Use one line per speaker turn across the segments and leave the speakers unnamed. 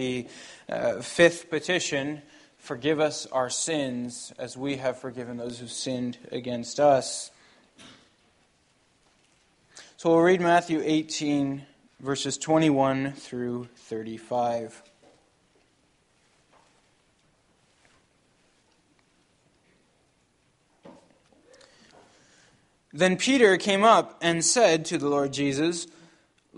the uh, fifth petition Forgive us our sins as we have forgiven those who sinned against us. So we'll read Matthew 18, verses 21 through 35. Then Peter came up and said to the Lord Jesus,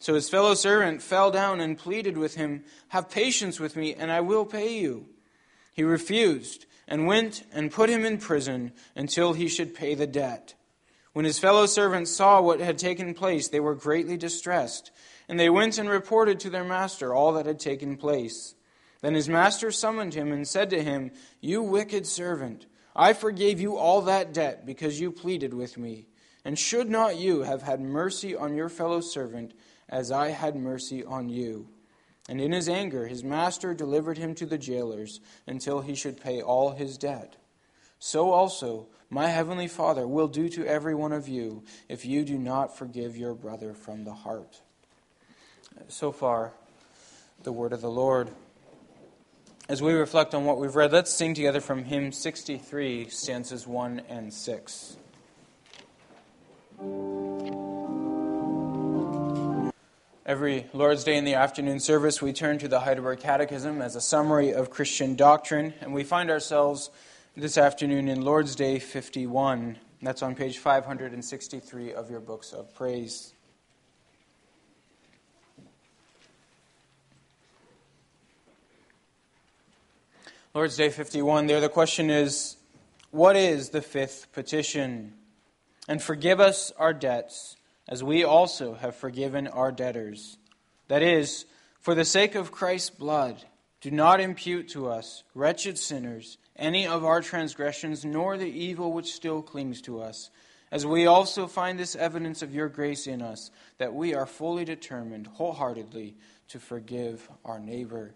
So his fellow servant fell down and pleaded with him, Have patience with me, and I will pay you. He refused, and went and put him in prison until he should pay the debt. When his fellow servants saw what had taken place, they were greatly distressed, and they went and reported to their master all that had taken place. Then his master summoned him and said to him, You wicked servant, I forgave you all that debt because you pleaded with me. And should not you have had mercy on your fellow servant? As I had mercy on you. And in his anger, his master delivered him to the jailers until he should pay all his debt. So also, my heavenly Father will do to every one of you if you do not forgive your brother from the heart. So far, the word of the Lord. As we reflect on what we've read, let's sing together from hymn 63, stanzas 1 and 6. Every Lord's Day in the afternoon service, we turn to the Heidelberg Catechism as a summary of Christian doctrine, and we find ourselves this afternoon in Lord's Day 51. That's on page 563 of your books of praise. Lord's Day 51, there the question is what is the fifth petition? And forgive us our debts as we also have forgiven our debtors. That is, for the sake of Christ's blood, do not impute to us, wretched sinners, any of our transgressions, nor the evil which still clings to us, as we also find this evidence of your grace in us, that we are fully determined wholeheartedly to forgive our neighbor.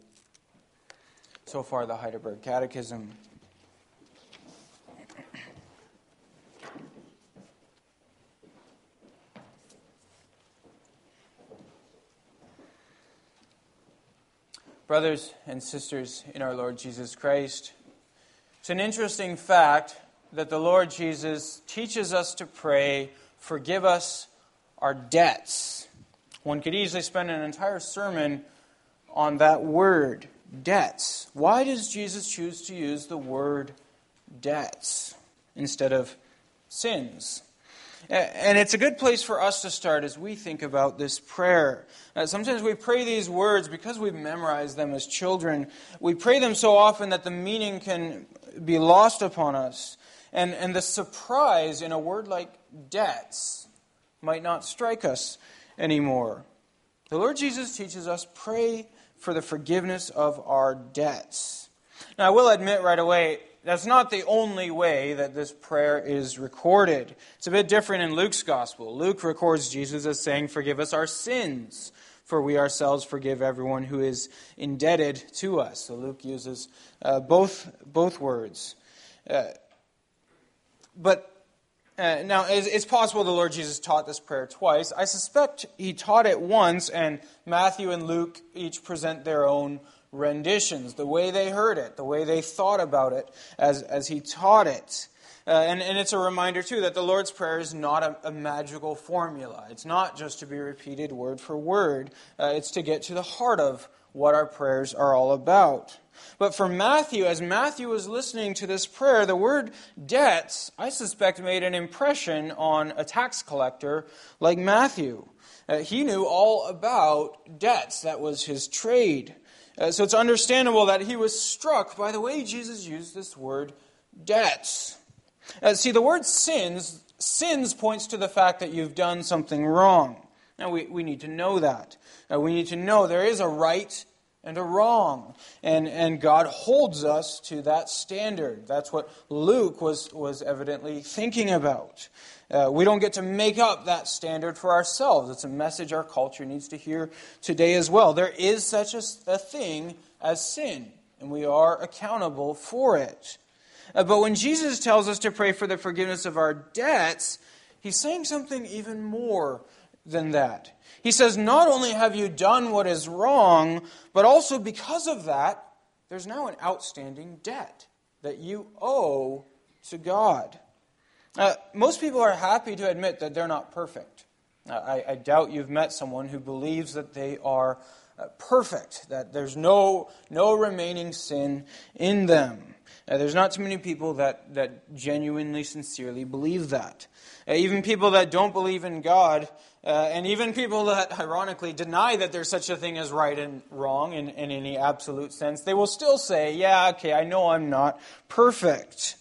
So far, the Heidelberg Catechism. Brothers and sisters in our Lord Jesus Christ, it's an interesting fact that the Lord Jesus teaches us to pray, Forgive us our debts. One could easily spend an entire sermon on that word, debts. Why does Jesus choose to use the word debts instead of sins? And it's a good place for us to start as we think about this prayer. Uh, sometimes we pray these words because we've memorized them as children. We pray them so often that the meaning can be lost upon us. And, and the surprise in a word like debts might not strike us anymore. The Lord Jesus teaches us pray for the forgiveness of our debts. Now, I will admit right away, that's not the only way that this prayer is recorded. It's a bit different in Luke's gospel. Luke records Jesus as saying, Forgive us our sins, for we ourselves forgive everyone who is indebted to us. So Luke uses uh, both, both words. Uh, but uh, now, it's, it's possible the Lord Jesus taught this prayer twice. I suspect he taught it once, and Matthew and Luke each present their own renditions, the way they heard it, the way they thought about it as, as he taught it. Uh, and, and it's a reminder, too, that the Lord's Prayer is not a, a magical formula. It's not just to be repeated word for word, uh, it's to get to the heart of what our prayers are all about. But for Matthew, as Matthew was listening to this prayer, the word debts, I suspect, made an impression on a tax collector like Matthew. Uh, he knew all about debts, that was his trade. Uh, so it's understandable that he was struck by the way Jesus used this word debts. Uh, see, the word sins, sins points to the fact that you've done something wrong. Now, we, we need to know that. Uh, we need to know there is a right and a wrong. And, and God holds us to that standard. That's what Luke was, was evidently thinking about. Uh, we don't get to make up that standard for ourselves. It's a message our culture needs to hear today as well. There is such a, a thing as sin, and we are accountable for it. Uh, but when Jesus tells us to pray for the forgiveness of our debts, he's saying something even more than that. He says, Not only have you done what is wrong, but also because of that, there's now an outstanding debt that you owe to God. Uh, most people are happy to admit that they're not perfect. Uh, I, I, doubt you've met someone who believes that they are uh, perfect, that there's no, no remaining sin in them. Uh, there's not too many people that, that genuinely, sincerely believe that. Even people that don't believe in God, uh, and even people that ironically deny that there's such a thing as right and wrong in, in any absolute sense, they will still say, Yeah, okay, I know I'm not perfect.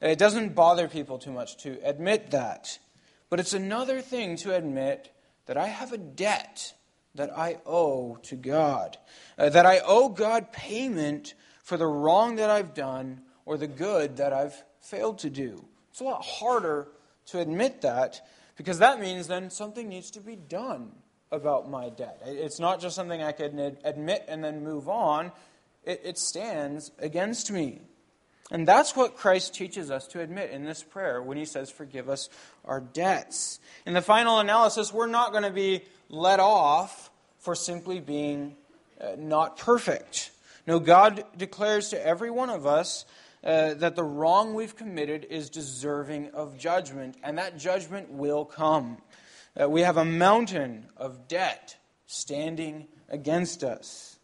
It doesn't bother people too much to admit that. But it's another thing to admit that I have a debt that I owe to God, uh, that I owe God payment for the wrong that I've done or the good that I've failed to do. It's a lot harder to admit that because that means then something needs to be done about my debt. It's not just something I can admit and then move on, it, it stands against me. And that's what Christ teaches us to admit in this prayer when he says, Forgive us our debts. In the final analysis, we're not going to be let off for simply being uh, not perfect. No, God declares to every one of us uh, that the wrong we've committed is deserving of judgment, and that judgment will come. Uh, we have a mountain of debt standing against us,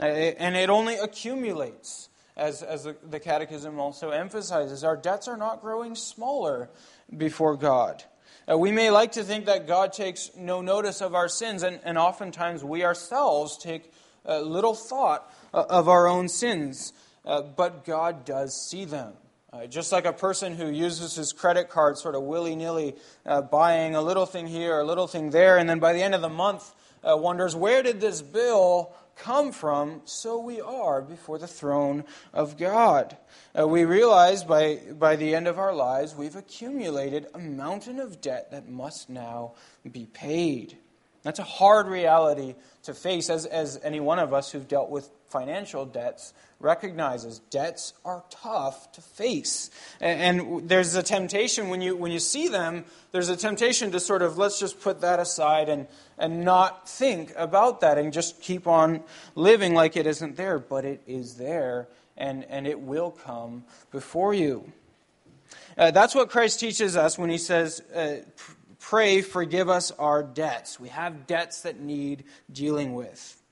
uh, and it only accumulates. As, as the, the Catechism also emphasizes, our debts are not growing smaller before God. Uh, we may like to think that God takes no notice of our sins, and, and oftentimes we ourselves take uh, little thought uh, of our own sins uh, but God does see them. Uh, just like a person who uses his credit card sort of willy nilly, uh, buying a little thing here, a little thing there, and then by the end of the month uh, wonders, where did this bill come from? So we are before the throne of God. Uh, we realize by, by the end of our lives, we've accumulated a mountain of debt that must now be paid. That's a hard reality to face, as, as any one of us who've dealt with financial debts recognizes. Debts are tough to face. And, and, there's a temptation when you, when you see them, there's a temptation to sort of, let's just put that aside and, and not think about that and just keep on living like it isn't there. But it is there, and, and it will come before you. Uh, that's what Christ teaches us when he says, uh, pray, forgive us our debts. We have debts that need dealing with.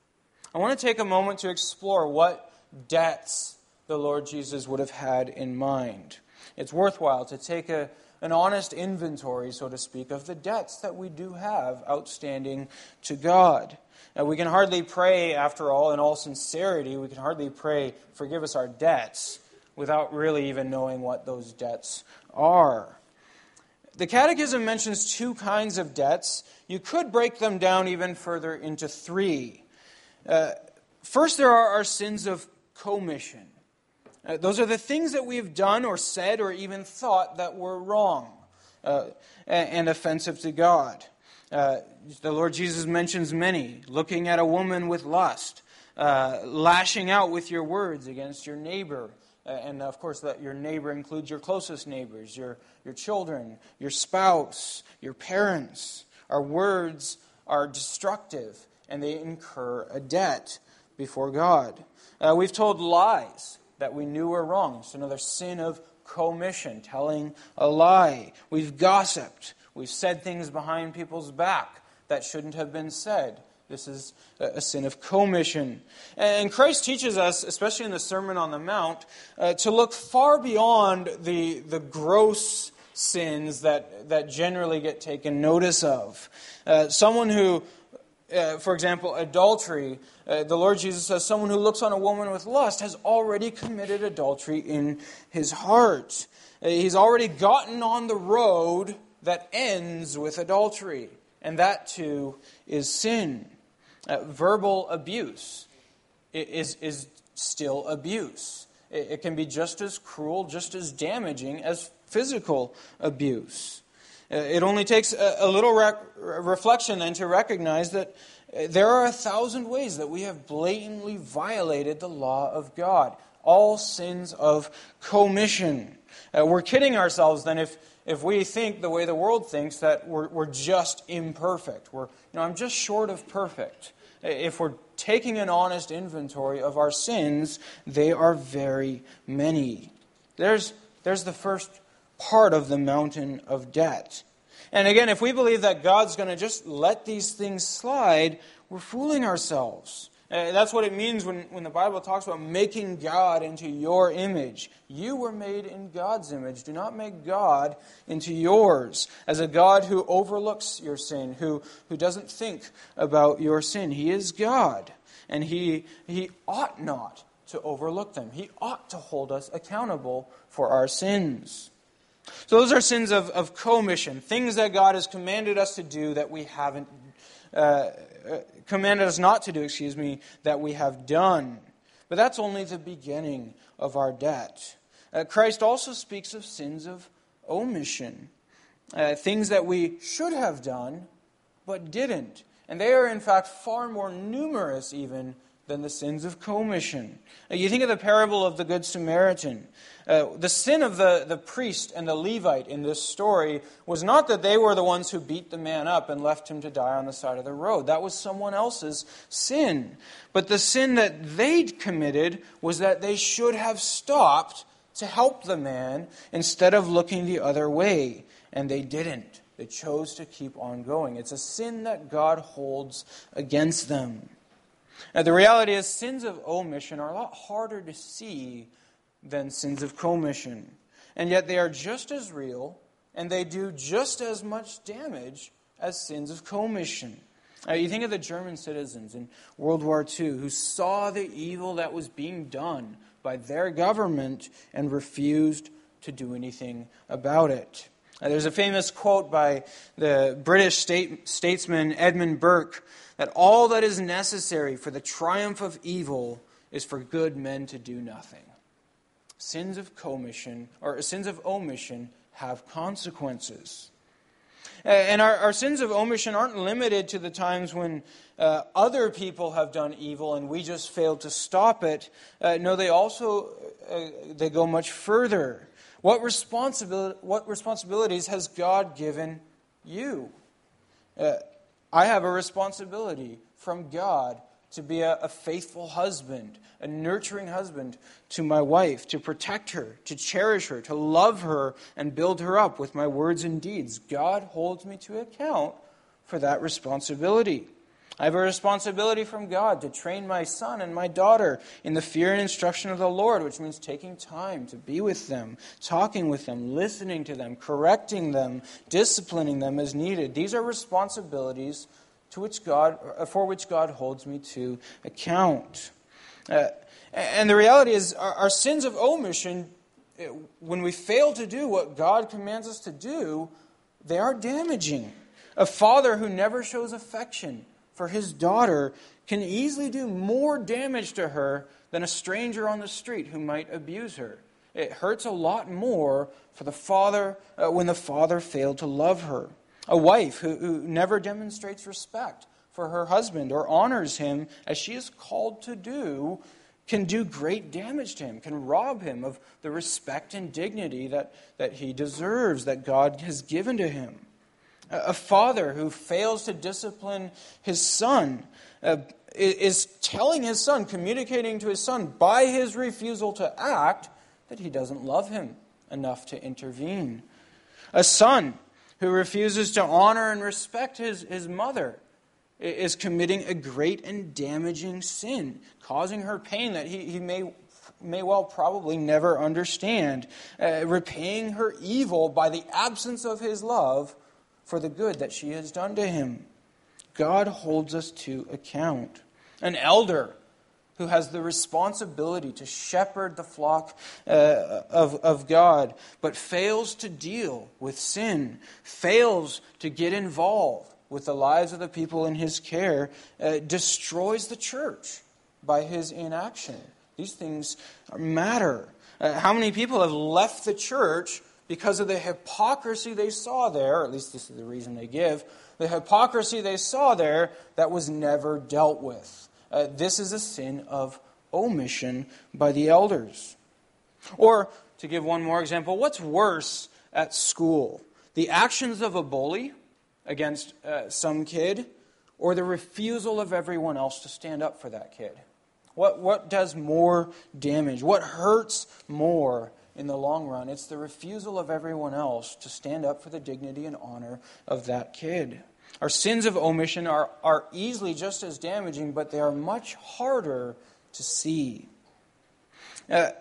I want to take a moment to explore what debts the Lord Jesus would have had in mind. It's worthwhile to take a, an honest inventory, so to speak, of the debts that we do have outstanding to God. Now, we can hardly pray, after all, in all sincerity, we can hardly pray, forgive us our debts, without really even knowing what those debts are. The Catechism mentions two kinds of debts. You could break them down even further into three. Uh, first, there are our sins of commission. Uh, those are the things that we have done or said or even thought that were wrong uh, and offensive to God. Uh, the Lord Jesus mentions many looking at a woman with lust, uh, lashing out with your words against your neighbor and of course, that your neighbor includes your closest neighbors, your, your children, your spouse, your parents. Our words are destructive and they incur a debt before God. Uh, we've told lies that we knew were wrong. It's another sin of commission, telling a lie. We've gossiped. We've said things behind people's back that shouldn't have been said. This is a sin of commission. And Christ teaches us, especially in the Sermon on the Mount, uh, to look far beyond the, the gross sins that, that generally get taken notice of. Uh, someone who, uh, for example, adultery, uh, the Lord Jesus says, someone who looks on a woman with lust has already committed adultery in his heart. Uh, he's already gotten on the road that ends with adultery. And that too is sin. Uh, verbal abuse is, is still abuse. It, it, can be just as cruel, just as damaging as physical abuse. Uh, it only takes a, a little reflection then to recognize that uh, there are a thousand ways that we have blatantly violated the law of God. All sins of commission. Uh, we're kidding ourselves then if, if we think the way the world thinks that we're, we're just imperfect. We're, you know, I'm just short of perfect. If we're taking an honest inventory of our sins, they are very many. There's, there's the first part of the mountain of debt. And again, if we believe that God's going to just let these things slide, we're fooling ourselves. Uh, that's what it means when, when the Bible talks about making God into your image. You were made in God's image. Do not make God into yours as a God who overlooks your sin, who, who doesn't think about your sin. He is God, and he, he ought not to overlook them. He ought to hold us accountable for our sins. So, those are sins of, of commission, things that God has commanded us to do that we haven't uh, commanded us not to do, excuse me, that we have done. But that's only the beginning of our debt. Uh, Christ also speaks of sins of omission, uh, things that we should have done but didn't. And they are, in fact, far more numerous even than the sins of commission. Uh, you think of the parable of the Good Samaritan. Uh, the sin of the, the priest and the Levite in this story was not that they were the ones who beat the man up and left him to die on the side of the road. That was someone else's sin. But the sin that they'd committed was that they should have stopped to help the man instead of looking the other way. And they didn't. They chose to keep on going. It's a sin that God holds against them. Now, the reality is, sins of omission are a lot harder to see than sins of commission. And yet, they are just as real and they do just as much damage as sins of commission. You think of the German citizens in World War II who saw the evil that was being done by their government and refused to do anything about it. There's a famous quote by the British state, statesman Edmund Burke that all that is necessary for the triumph of evil is for good men to do nothing. Sins of commission or sins of omission have consequences. And our, our sins of omission aren't limited to the times when uh, other people have done evil and we just failed to stop it. Uh, no, they also uh, they go much further. What, responsibility, what responsibilities has God given you? Uh, I have a responsibility from God to be a, a, faithful husband, a nurturing husband to my wife, to protect her, to cherish her, to love her, and build her up with my words and deeds. God holds me to account for that responsibility. I have a responsibility from God to train my son and my daughter in the fear and instruction of the Lord, which means taking time to be with them, talking with them, listening to them, correcting them, disciplining them as needed. These are responsibilities to which God, for which God holds me to account. Uh, and the reality is, our, our sins of omission, uh, when we fail to do what God commands us to do, they are damaging. A father who never shows affection, for his daughter can easily do more damage to her than a stranger on the street who might abuse her. It hurts a lot more for the father uh, when the father failed to love her. A wife who, who never demonstrates respect for her husband or honors him as she is called to do can do great damage to him, can rob him of the respect and dignity that, that he deserves, that God has given to him. A father who fails to discipline his son uh, is telling his son, communicating to his son by his refusal to act, that he doesn't love him enough to intervene. A son who refuses to honor and respect his, his mother is committing a great and damaging sin, causing her pain that he, he may, may well probably never understand, uh, repaying her evil by the absence of his love for the good that she has done to him. God holds us to account. An elder who has the responsibility to shepherd the flock uh, of, of God, but fails to deal with sin, fails to get involved with the lives of the people in his care, uh, destroys the church by his inaction. These things matter. Uh, how many people have left the church because of the hypocrisy they saw there, at least this is the reason they give, the hypocrisy they saw there that was never dealt with? Uh, this is a sin of omission by the elders. Or, to give one more example, what's worse at school? The actions of a bully against uh, some kid, or the refusal of everyone else to stand up for that kid? What, what does more damage? What hurts more in the long run? It's the refusal of everyone else to stand up for the dignity and honor of that kid. Our sins of omission are, are easily just as damaging, but they are much harder to see. Uh,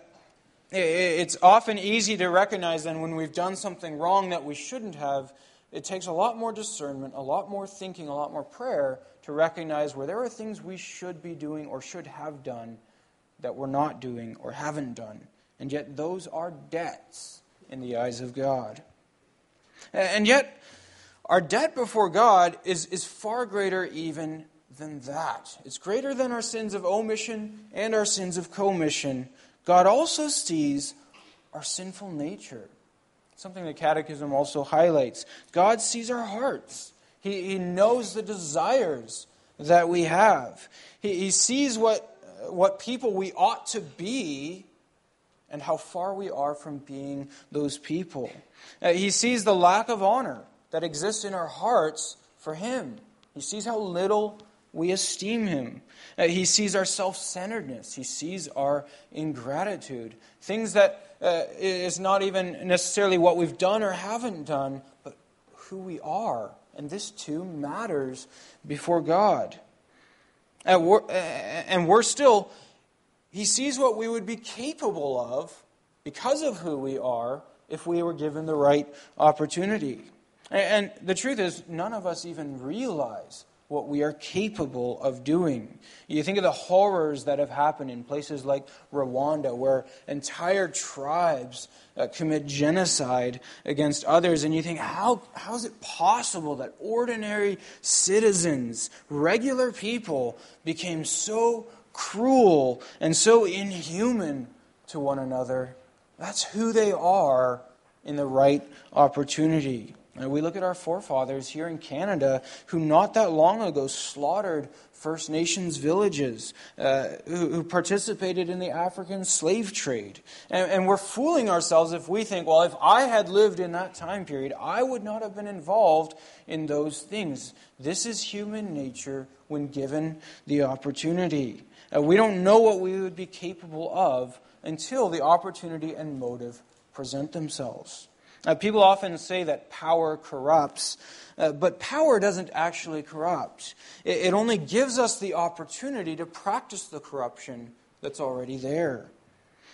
it's often easy to recognize then when we've done something wrong that we shouldn't have. It takes a lot more discernment, a lot more thinking, a lot more prayer to recognize where there are things we should be doing or should have done that we're not doing or haven't done. And yet, those are debts in the eyes of God. And yet, our debt before God is, is far greater even than that. It's greater than our sins of omission and our sins of commission. God also sees our sinful nature. Something the Catechism also highlights. God sees our hearts, He, he knows the desires that we have, He, he sees what, what people we ought to be and how far we are from being those people. Uh, he sees the lack of honor that exists in our hearts for Him. He sees how little we esteem Him. Uh, he sees our self centeredness. He sees our ingratitude. Things that uh, is not even necessarily what we've done or haven't done, but who we are. And this too matters before God. And we're still, He sees what we would be capable of because of who we are if we were given the right opportunity. And the truth is, none of us even realize what we are capable of doing. You think of the horrors that have happened in places like Rwanda, where entire tribes uh, commit genocide against others, and you think, how, how is it possible that ordinary citizens, regular people, became so cruel and so inhuman to one another? That's who they are in the right opportunity. And we look at our forefathers here in Canada who not that long ago slaughtered First Nations villages, uh, who, who, participated in the African slave trade. And, and we're fooling ourselves if we think, well, if I had lived in that time period, I would not have been involved in those things. This is human nature when given the opportunity. Uh, we don't know what we would be capable of until the opportunity and motive present themselves. Uh, people often say that power corrupts, uh, but power doesn't actually corrupt. It, it only gives us the opportunity to practice the corruption that's already there.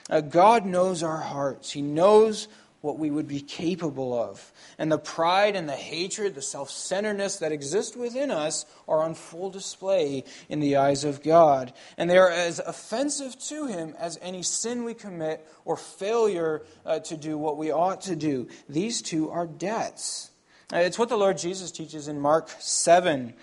Uh, God knows our hearts, He knows what we would be capable of. And the pride and the hatred, the self centeredness that exist within us are on full display in the eyes of God. And they are as offensive to Him as any sin we commit or failure uh, to do what we ought to do. These two are debts. Uh, it's what the Lord Jesus teaches in Mark 7.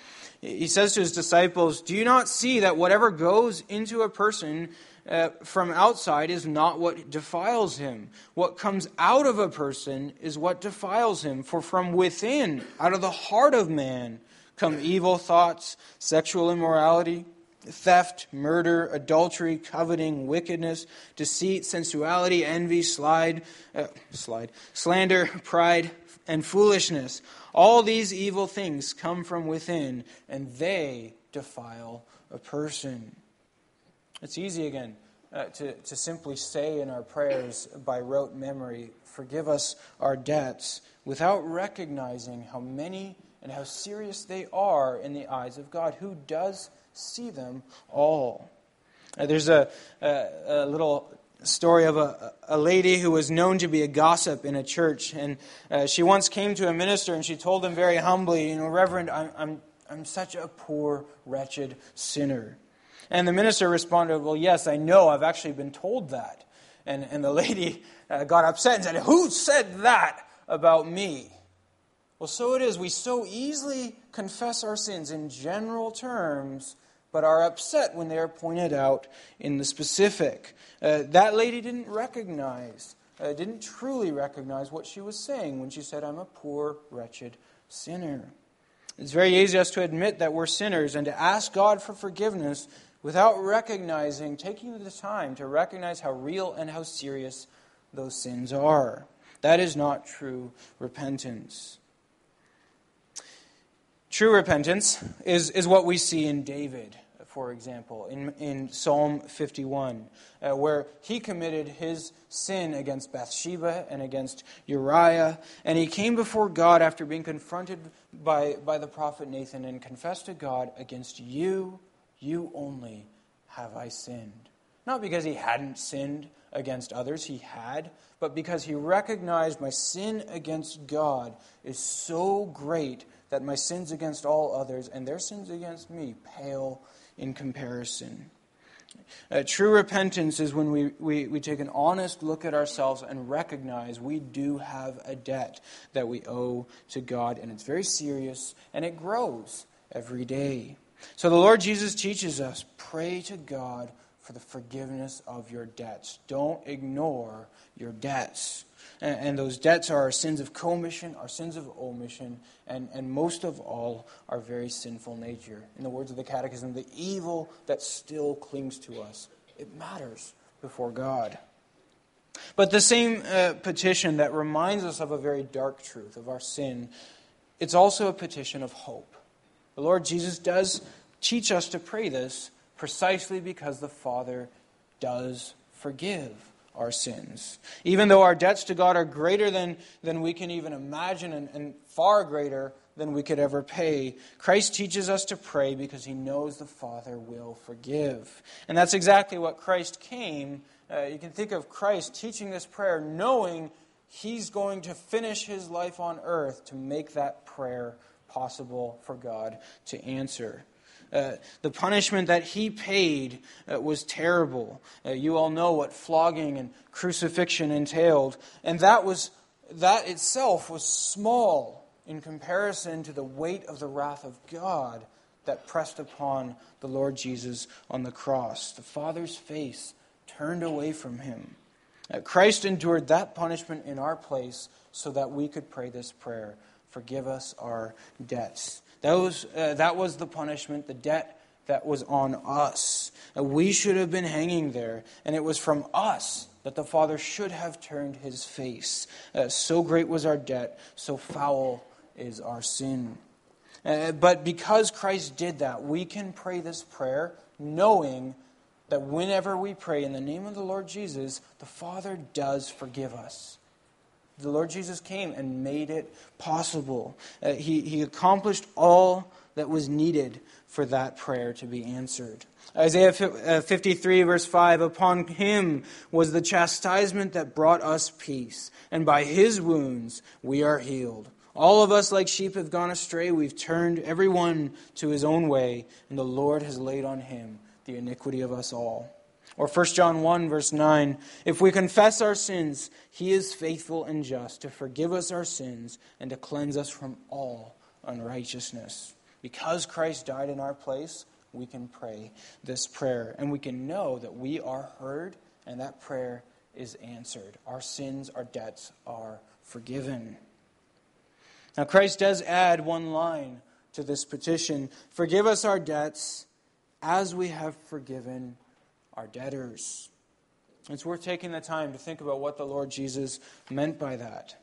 He says to his disciples, Do you not see that whatever goes into a person uh, from outside is not what defiles him. What comes out of a person is what defiles him. For from within, out of the heart of man, come evil thoughts, sexual immorality, theft, murder, adultery, coveting, wickedness, deceit, sensuality, envy, slide, uh, slide, slander, pride, and foolishness. All these evil things come from within, and they defile a person. It's easy again uh, to, to simply say in our prayers by rote memory, Forgive us our debts, without recognizing how many and how serious they are in the eyes of God, who does see them all. Uh, there's a, a, a, little story of a, a lady who was known to be a gossip in a church. And uh, she once came to a minister and she told him very humbly, You know, Reverend, I'm, I'm, I'm such a poor, wretched sinner. And the minister responded, Well, yes, I know. I've actually been told that. And, and the lady uh, got upset and said, Who said that about me? Well, so it is. We so easily confess our sins in general terms, but are upset when they are pointed out in the specific. Uh, that lady didn't recognize, uh, didn't truly recognize what she was saying when she said, I'm a poor, wretched sinner. It's very easy us to admit that we're sinners and to ask God for forgiveness without recognizing, taking the time to recognize how real and how serious those sins are. That is not true repentance. True repentance is, is what we see in David, for example, in, in Psalm 51, uh, where he committed his sin against Bathsheba and against Uriah, and he came before God after being confronted by, by the prophet Nathan and confessed to God, Against you, you only have I sinned. Not because he hadn't sinned against others, he had, but because he recognized my sin against God is so great that my sins against all others and their sins against me pale in comparison. Uh, true repentance is when we, we, we take an honest look at ourselves and recognize we do have a debt that we owe to God, and it's very serious and it grows every day. So the Lord Jesus teaches us pray to God for the forgiveness of your debts. Don't ignore your debts. And, and those debts are our sins of commission, our sins of omission, and, and most of all, our very sinful nature. In the words of the Catechism, the evil that still clings to us. It matters before God. But the same uh, petition that reminds us of a very dark truth, of our sin, it's also a petition of hope. The Lord Jesus does teach us to pray this precisely because the Father does forgive our sins. Even though our debts to God are greater than, than we can even imagine and, and far greater than we could ever pay, Christ teaches us to pray because he knows the Father will forgive. And that's exactly what Christ came. Uh, you can think of Christ teaching this prayer knowing he's going to finish his life on earth to make that prayer possible for God to answer. Uh, the punishment that he paid uh, was terrible. Uh, you all know what flogging and crucifixion entailed, and that was that itself was small in comparison to the weight of the wrath of God that pressed upon the Lord Jesus on the cross. The Father's face turned away from him. Uh, Christ endured that punishment in our place so that we could pray this prayer Forgive us our debts. That was, uh, that was the punishment, the debt that was on us. Uh, we should have been hanging there, and it was from us that the Father should have turned his face. Uh, so great was our debt, so foul is our sin. Uh, but because Christ did that, we can pray this prayer knowing that whenever we pray in the name of the Lord Jesus, the Father does forgive us. The Lord Jesus came and made it possible. Uh, he, he accomplished all that was needed for that prayer to be answered. Isaiah uh, 53, verse 5 Upon him was the chastisement that brought us peace, and by his wounds we are healed. All of us, like sheep, have gone astray. We've turned every one to his own way, and the Lord has laid on him the iniquity of us all. Or 1 John 1, verse 9 If we confess our sins, he is faithful and just to forgive us our sins and to cleanse us from all unrighteousness. Because Christ died in our place, we can pray this prayer. And we can know that we are heard and that prayer is answered. Our sins, our debts are forgiven. Now, Christ does add one line to this petition Forgive us our debts as we have forgiven our debtors. It's worth taking the time to think about what the Lord Jesus meant by that.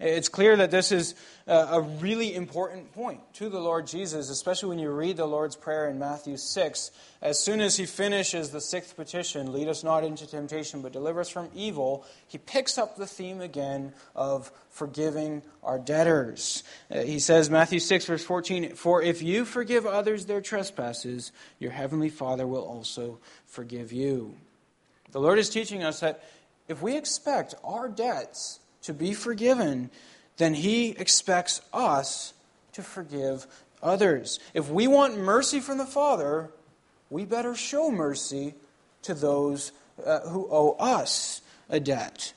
It's clear that this is a really important point to the Lord Jesus, especially when you read the Lord's Prayer in Matthew 6. As soon as he finishes the sixth petition, lead us not into temptation, but deliver us from evil, he picks up the theme again of forgiving our debtors. Uh, he says, Matthew 6, verse 14, For if you forgive others their trespasses, your heavenly Father will also forgive you. The Lord is teaching us that if we expect our debts to be forgiven, then He expects us to forgive others. If we want mercy from the Father, we better show mercy to those uh, who owe us a debt.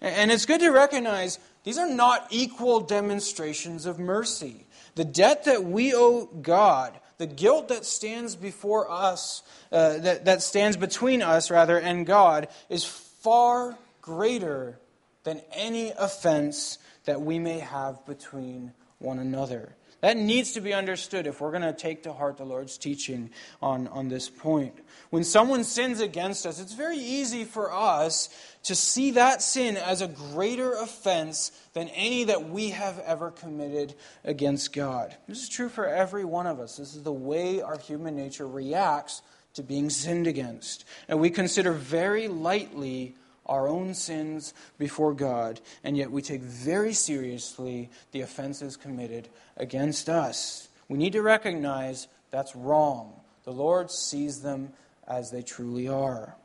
And it's good to recognize these are not equal demonstrations of mercy. The debt that we owe God, the guilt that stands before us, uh, that, that stands between us, rather, and God, is far greater than any offense that we may have between one another. That needs to be understood if we're going to take to heart the Lord's teaching on, on this point. When someone sins against us, it's very easy for us to see that sin as a greater offense than any that we have ever committed against God. This is true for every one of us. This is the way our human nature reacts to being sinned against. And we consider very lightly our own sins before God, and yet we take very seriously the offenses committed against us. We need to recognize that's wrong. The Lord sees them as they truly are.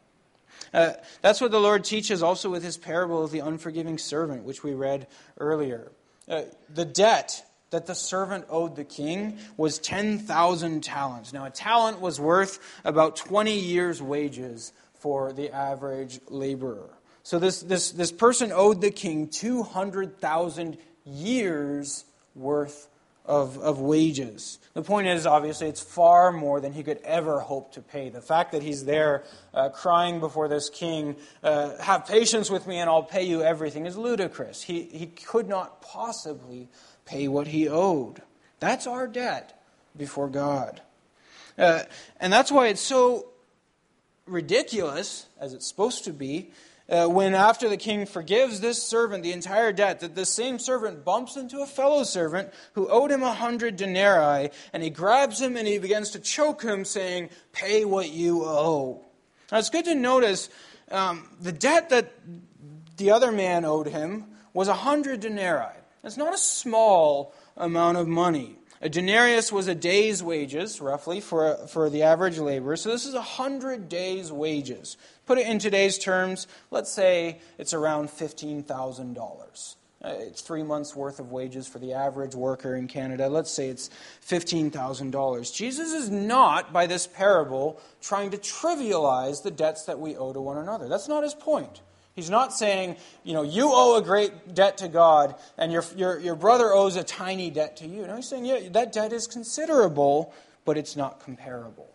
Uh, that's what the Lord teaches also with his parable of the unforgiving servant, which we read earlier. Uh, the debt that the servant owed the king was 10,000 talents. Now, a talent was worth about 20 years' wages for the average laborer. So this, this, this person owed the king 200,000 years worth of, of wages. The point is, obviously, it's far more than he could ever hope to pay. The fact that he's there uh, crying before this king, uh, have patience with me and I'll pay you everything, is ludicrous. He, he could not possibly pay what he owed. That's our debt before God. Uh, and that's why it's so ridiculous, as it's supposed to be, uh, when after the king forgives this servant the entire debt, that the same servant bumps into a fellow servant who owed him a hundred denarii, and he grabs him and he begins to choke him, saying, Pay what you owe. Now it's good to notice um, the debt that the other man owed him was a hundred denarii. It's not a small amount of money. A denarius was a day's wages, roughly, for, for the average laborer. So this is a hundred days' wages. Put it in today's terms, let's say it's around $15,000. Uh, it's three months' worth of wages for the average worker in Canada. Let's say it's $15,000. Jesus is not, by this parable, trying to trivialize the debts that we owe to one another. That's not his point. He's not saying, you know, you owe a great debt to God and your, your, your brother owes a tiny debt to you. No, he's saying, yeah, that debt is considerable, but it's not comparable.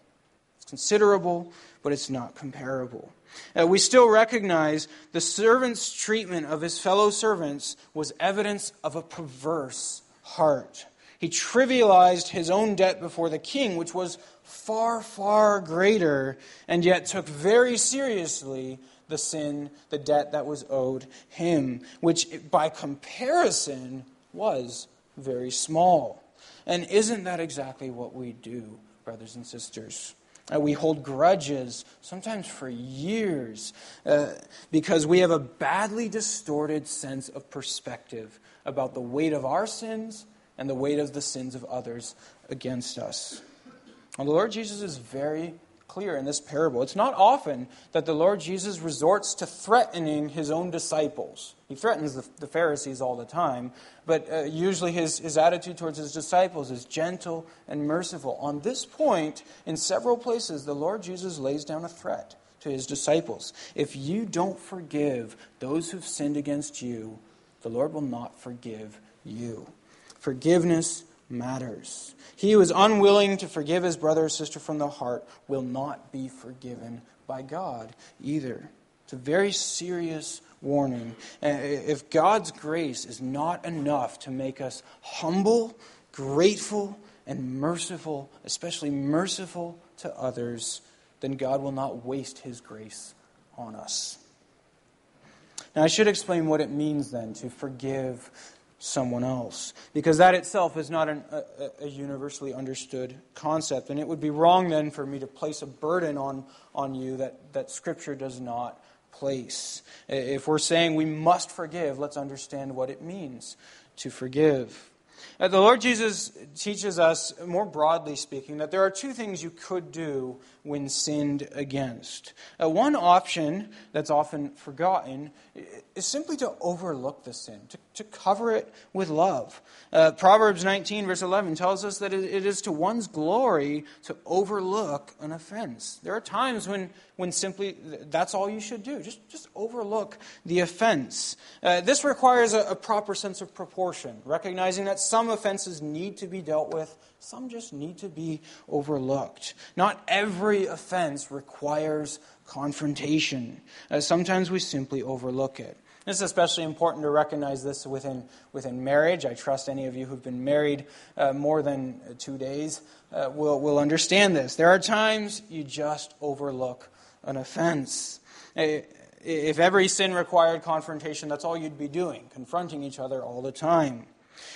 It's considerable, but it's not comparable. Uh, we still recognize the servant's treatment of his fellow servants was evidence of a perverse heart. He trivialized his own debt before the king, which was far, far greater, and yet took very seriously the sin, the debt that was owed him, which by comparison was very small. And isn't that exactly what we do, brothers and sisters? Uh, we hold grudges, sometimes for years, uh, because we have a badly distorted sense of perspective about the weight of our sins and the weight of the sins of others against us. And the Lord Jesus is very clear in this parable. It's not often that the Lord Jesus resorts to threatening his own disciples. He threatens the, the Pharisees all the time, but uh, usually his, his attitude towards his disciples is gentle and merciful. On this point, in several places, the Lord Jesus lays down a threat to his disciples. If you don't forgive those who've sinned against you, the Lord will not forgive you. Forgiveness matters. He who is unwilling to forgive his brother or sister from the heart will not be forgiven by God either. It's a very serious warning. Uh, if God's grace is not enough to make us humble, grateful, and merciful, especially merciful to others, then God will not waste his grace on us. Now, I should explain what it means then to forgive someone else. Because that itself is not an, a, a, universally understood concept. And it would be wrong then for me to place a burden on, on you that, that Scripture does not place. If we're saying we must forgive, let's understand what it means to forgive. Uh, the Lord Jesus teaches us, more broadly speaking, that there are two things you could do when sinned against. Uh, one option that's often forgotten is simply to overlook the sin, to, to cover it with love. Uh, Proverbs 19, verse 11, tells us that it is to one's glory to overlook an offense. There are times when, when simply that's all you should do. Just, just overlook the offense. Uh, this requires a, a proper sense of proportion, recognizing that some offenses need to be dealt with, some just need to be overlooked. Not every offense requires confrontation. Uh, sometimes we simply overlook it. It's especially important to recognize this within, within marriage. I trust any of you who've been married uh, more than two days uh, will, will understand this. There are times you just overlook an offense. If every sin required confrontation, that's all you'd be doing, confronting each other all the time.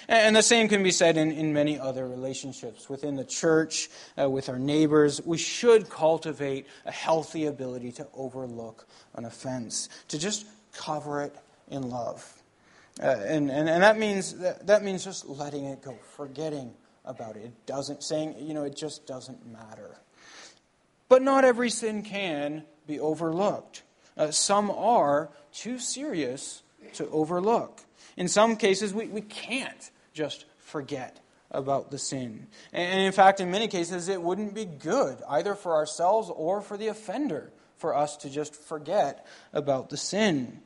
And the same can be said in, in many other relationships. Within the church, uh, with our neighbors, we should cultivate a healthy ability to overlook an offense, to just cover it in love. Uh, and, and, and that means that, that means just letting it go, forgetting about it. It doesn't saying, you know, it just doesn't matter. But not every sin can be overlooked. Uh, some are too serious to overlook. In some cases, we, we can't just forget about the sin. And in fact, in many cases, it wouldn't be good, either for ourselves or for the offender, for us to just forget about the sin.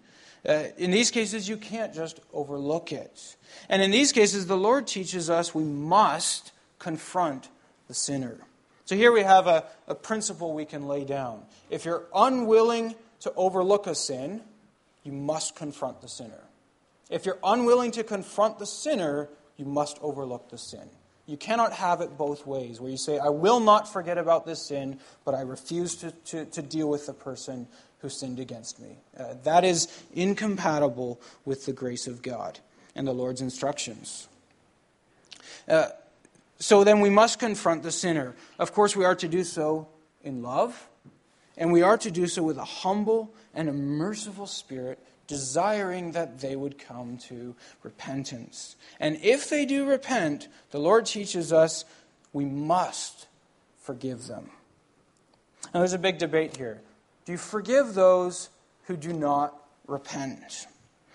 Uh, in these cases, you can't just overlook it. And in these cases, the Lord teaches us we must confront the sinner. So here we have a, a principle we can lay down. If you're unwilling to overlook a sin, you must confront the sinner. If you're unwilling to confront the sinner, you must overlook the sin. You cannot have it both ways, where you say, I will not forget about this sin, but I refuse to, to, to deal with the person who sinned against me. Uh, that is incompatible with the grace of God and the Lord's instructions. Uh, so then we must confront the sinner. Of course, we are to do so in love, and we are to do so with a humble and a merciful spirit desiring that they would come to repentance. And if they do repent, the Lord teaches us we must forgive them. Now, there's a big debate here. Do you forgive those who do not repent?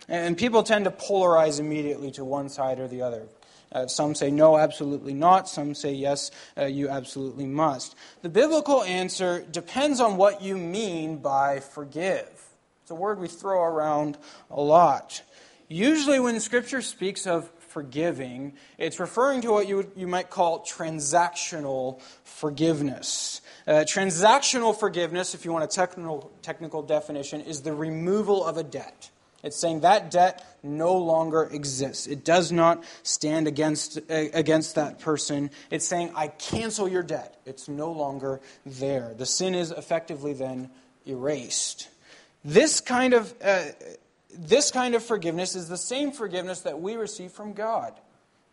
And people tend to polarize immediately to one side or the other. Uh, some say no, absolutely not. Some say yes, uh, you absolutely must. The biblical answer depends on what you mean by forgive. It's a word we throw around a lot. Usually, when Scripture speaks of forgiving, it's referring to what you, you might call transactional forgiveness. Uh, transactional forgiveness, if you want a technical, technical definition, is the removal of a debt. It's saying that debt no longer exists. It does not stand against, against that person. It's saying, I cancel your debt. It's no longer there. The sin is effectively then erased. This kind of, uh, this kind of forgiveness is the same forgiveness that we receive from God.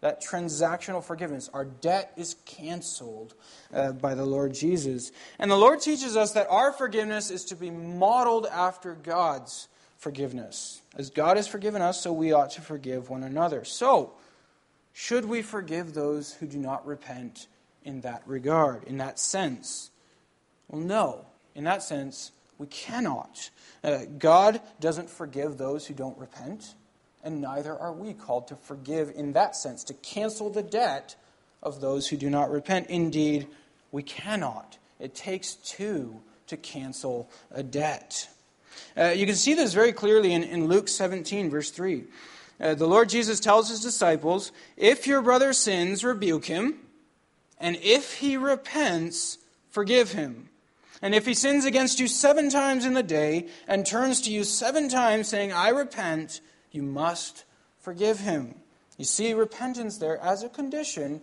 That transactional forgiveness. Our debt is canceled uh, by the Lord Jesus. And the Lord teaches us that our forgiveness is to be modeled after God's forgiveness. As God has forgiven us, so we ought to forgive one another. So, should we forgive those who do not repent in that regard, in that sense? Well, no. In that sense, we cannot. Uh, God doesn't forgive those who don't repent, and neither are we called to forgive in that sense, to cancel the debt of those who do not repent. Indeed, we cannot. It takes two to cancel a debt. Uh, you can see this very clearly in, in Luke 17, verse 3. Uh, the Lord Jesus tells his disciples, If your brother sins, rebuke him, and if he repents, forgive him. And if he sins against you seven times in the day and turns to you seven times saying, I repent, you must forgive him. You see repentance there as a condition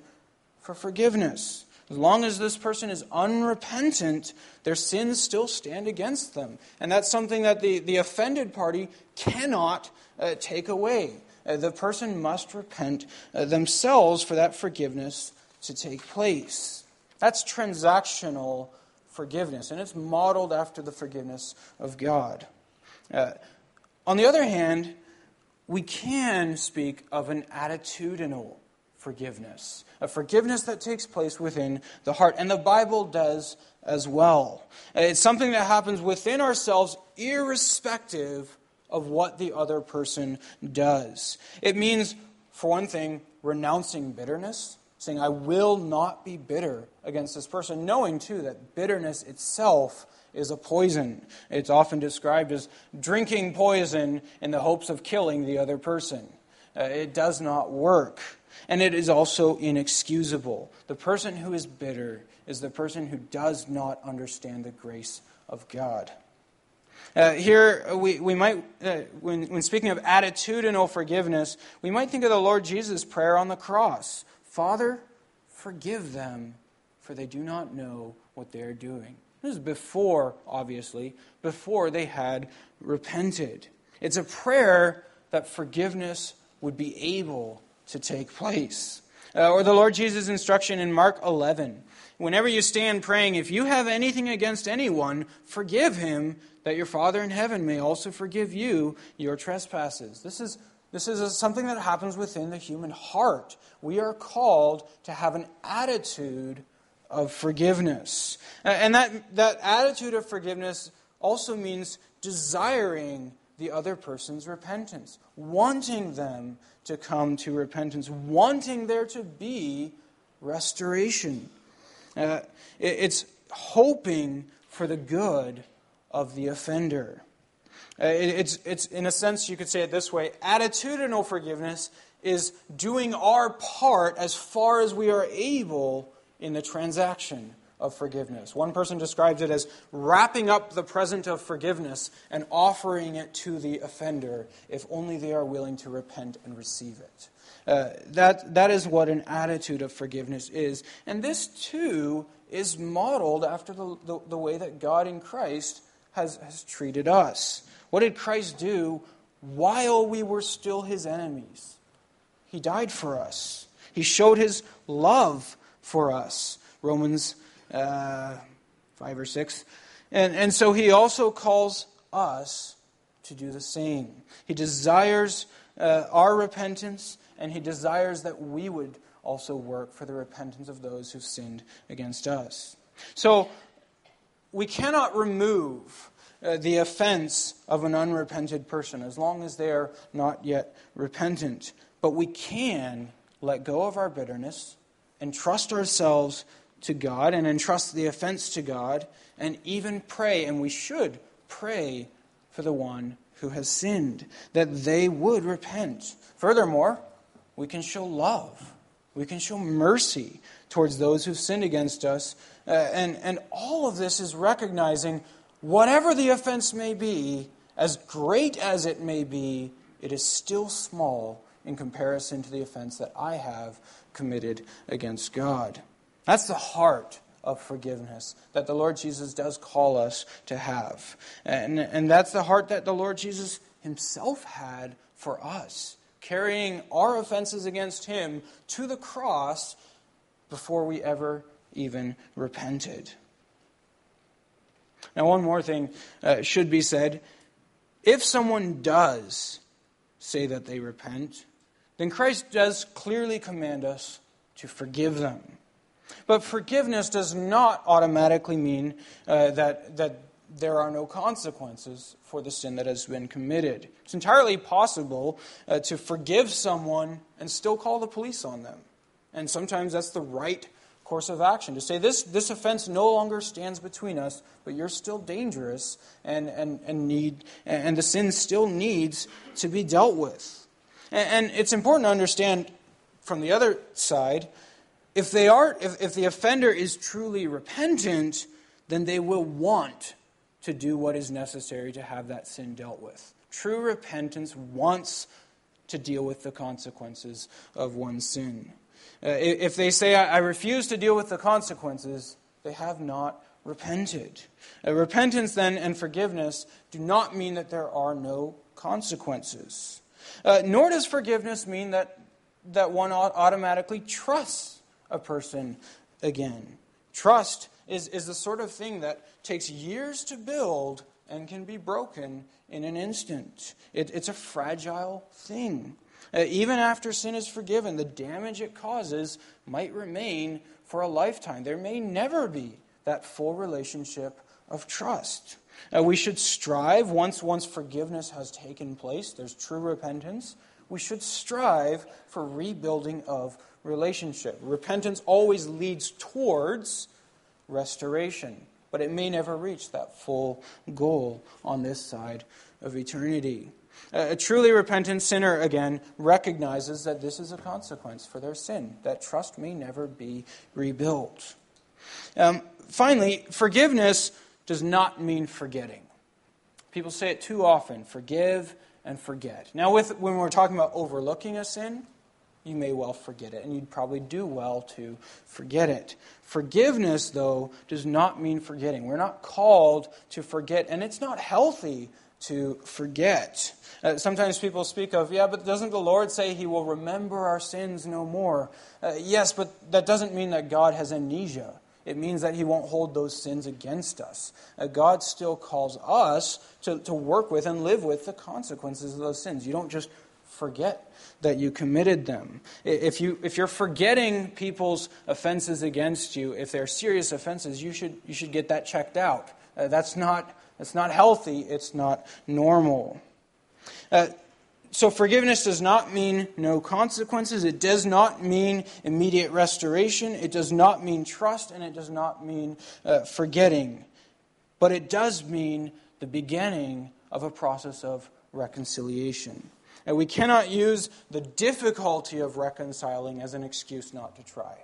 for forgiveness. As long as this person is unrepentant, their sins still stand against them. And that's something that the, the offended party cannot uh, take away. uh, the person must repent uh, themselves for that forgiveness to take place. That's transactional forgiveness, and it's modeled after the forgiveness of God. Uh, on the other hand, we can speak of an attitudinal forgiveness, a forgiveness that takes place within the heart. And the Bible does as well. It's something that happens within ourselves, irrespective of what the other person does. It means, for one thing, renouncing bitterness, saying, I will not be bitter against this person, knowing too that bitterness itself is a poison. It's often described as drinking poison in the hopes of killing the other person. Uh, it does not work. And it is also inexcusable. The person who is bitter is the person who does not understand the grace of God. Uh, here, we, we might, uh, when, when speaking of attitudinal forgiveness, we might think of the Lord Jesus' prayer on the cross Father, forgive them, for they do not know what they are doing. This is before, obviously, before they had repented. It's a prayer that forgiveness would be able to take place. Uh, or the Lord Jesus' instruction in Mark 11. Whenever you stand praying, if you have anything against anyone, forgive him, that your Father in heaven may also forgive you your trespasses. This is, this is something that happens within the human heart. We are called to have an attitude of forgiveness. And that, that attitude of forgiveness also means desiring the other person's repentance, wanting them to come to repentance, wanting there to be restoration. Uh, it, it's hoping for the good of the offender. Uh, it, it's, it's, in a sense, you could say it this way attitudinal forgiveness is doing our part as far as we are able in the transaction of forgiveness. One person describes it as wrapping up the present of forgiveness and offering it to the offender if only they are willing to repent and receive it. Uh, that, that is what an attitude of forgiveness is. And this, too, is modeled after the, the, the way that God in Christ has, has treated us. What did Christ do while we were still his enemies? He died for us, he showed his love for us. Romans uh, 5 or 6. And, and so he also calls us to do the same. He desires uh, our repentance, and he desires that we would also work for the repentance of those who've sinned against us. So we cannot remove uh, the offense of an unrepented person as long as they are not yet repentant. But we can let go of our bitterness and trust ourselves to God and entrust the offense to God and even pray, and we should pray for the one who has sinned, that they would repent. Furthermore, we can show love. We can show mercy towards those who've sinned against us. Uh, and, and all of this is recognizing whatever the offense may be, as great as it may be, it is still small in comparison to the offense that I have committed against God. That's the heart of forgiveness that the Lord Jesus does call us to have. And, and that's the heart that the Lord Jesus himself had for us, carrying our offenses against him to the cross before we ever even repented. Now, one more thing uh, should be said. If someone does say that they repent, then Christ does clearly command us to forgive them. But forgiveness does not automatically mean uh, that, that there are no consequences for the sin that has been committed. It's entirely possible uh, to forgive someone and still call the police on them. And sometimes that's the right course of action to say this, this offense no longer stands between us, but you're still dangerous and, and, and, need, and the sin still needs to be dealt with. And, and it's important to understand from the other side if they are if, if the offender is truly repentant then they will want to do what is necessary to have that sin dealt with true repentance wants to deal with the consequences of one's sin if they say I, I, refuse to deal with the consequences they have not repented uh, repentance then and forgiveness do not mean that there are no consequences Uh, nor does forgiveness mean that, that one automatically trusts a person again. Trust is, is the sort of thing that takes years to build and can be broken in an instant. It, it's a fragile thing. Uh, even after sin is forgiven, the damage it causes might remain for a lifetime. There may never be that full relationship of trust. Uh, we should strive, once, once forgiveness has taken place, there's true repentance, we should strive for rebuilding of relationship. Repentance always leads towards restoration, but it may never reach that full goal on this side of eternity. A truly repentant sinner, again, recognizes that this is a consequence for their sin, that trust may never be rebuilt. Um, finally, forgiveness does not mean forgetting. People say it too often forgive and forget. Now, with, when we're talking about overlooking a sin, you may well forget it, and you'd probably do well to forget it. Forgiveness, though, does not mean forgetting. We're not called to forget, and it's not healthy to forget. Uh, sometimes people speak of, yeah, but doesn't the Lord say he will remember our sins no more? Uh, yes, but that doesn't mean that God has amnesia. It means that he won't hold those sins against us. Uh, God still calls us to, to work with and live with the consequences of those sins. You don't just forget that you committed them. If, you, if you're forgetting people's offenses against you, if they're serious offenses, you should, you should get that checked out. Uh, that's, not, that's not healthy, it's not normal. Uh, so, forgiveness does not mean no consequences. It does not mean immediate restoration. It does not mean trust, and it does not mean uh, forgetting. But it does mean the beginning of a process of reconciliation. And we cannot use the difficulty of reconciling as an excuse not to try.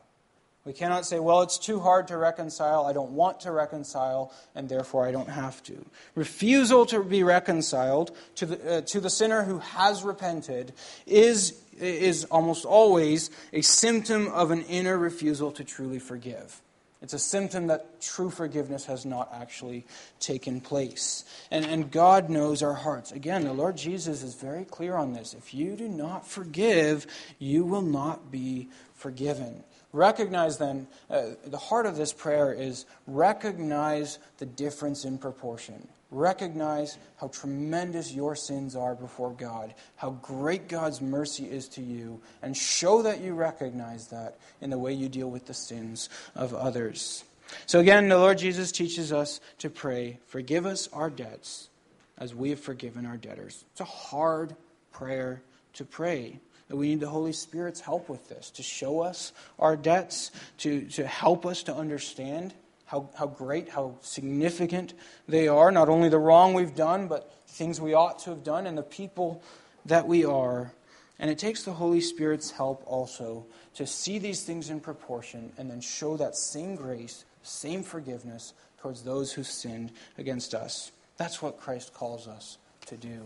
We cannot say, well, it's too hard to reconcile, I don't want to reconcile, and therefore I don't have to. Refusal to be reconciled to the, uh, to the sinner who has repented is, is almost always a symptom of an inner refusal to truly forgive. It's a symptom that true forgiveness has not actually taken place. And, and God knows our hearts. Again, the Lord Jesus is very clear on this. If you do not forgive, you will not be forgiven. Recognize then, uh, the heart of this prayer is recognize the difference in proportion. Recognize how tremendous your sins are before God, how great God's mercy is to you, and show that you recognize that in the way you deal with the sins of others. So, again, the Lord Jesus teaches us to pray, Forgive us our debts as we have forgiven our debtors. It's a hard prayer to pray that we need the Holy Spirit's help with this to show us our debts, to, to help us to understand how, how great, how significant they are. Not only the wrong we've done, but things we ought to have done and the people that we are. And it takes the Holy Spirit's help also to see these things in proportion and then show that same grace, same forgiveness towards those who sinned against us. That's what Christ calls us to do.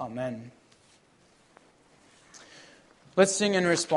Amen. Let's sing in response.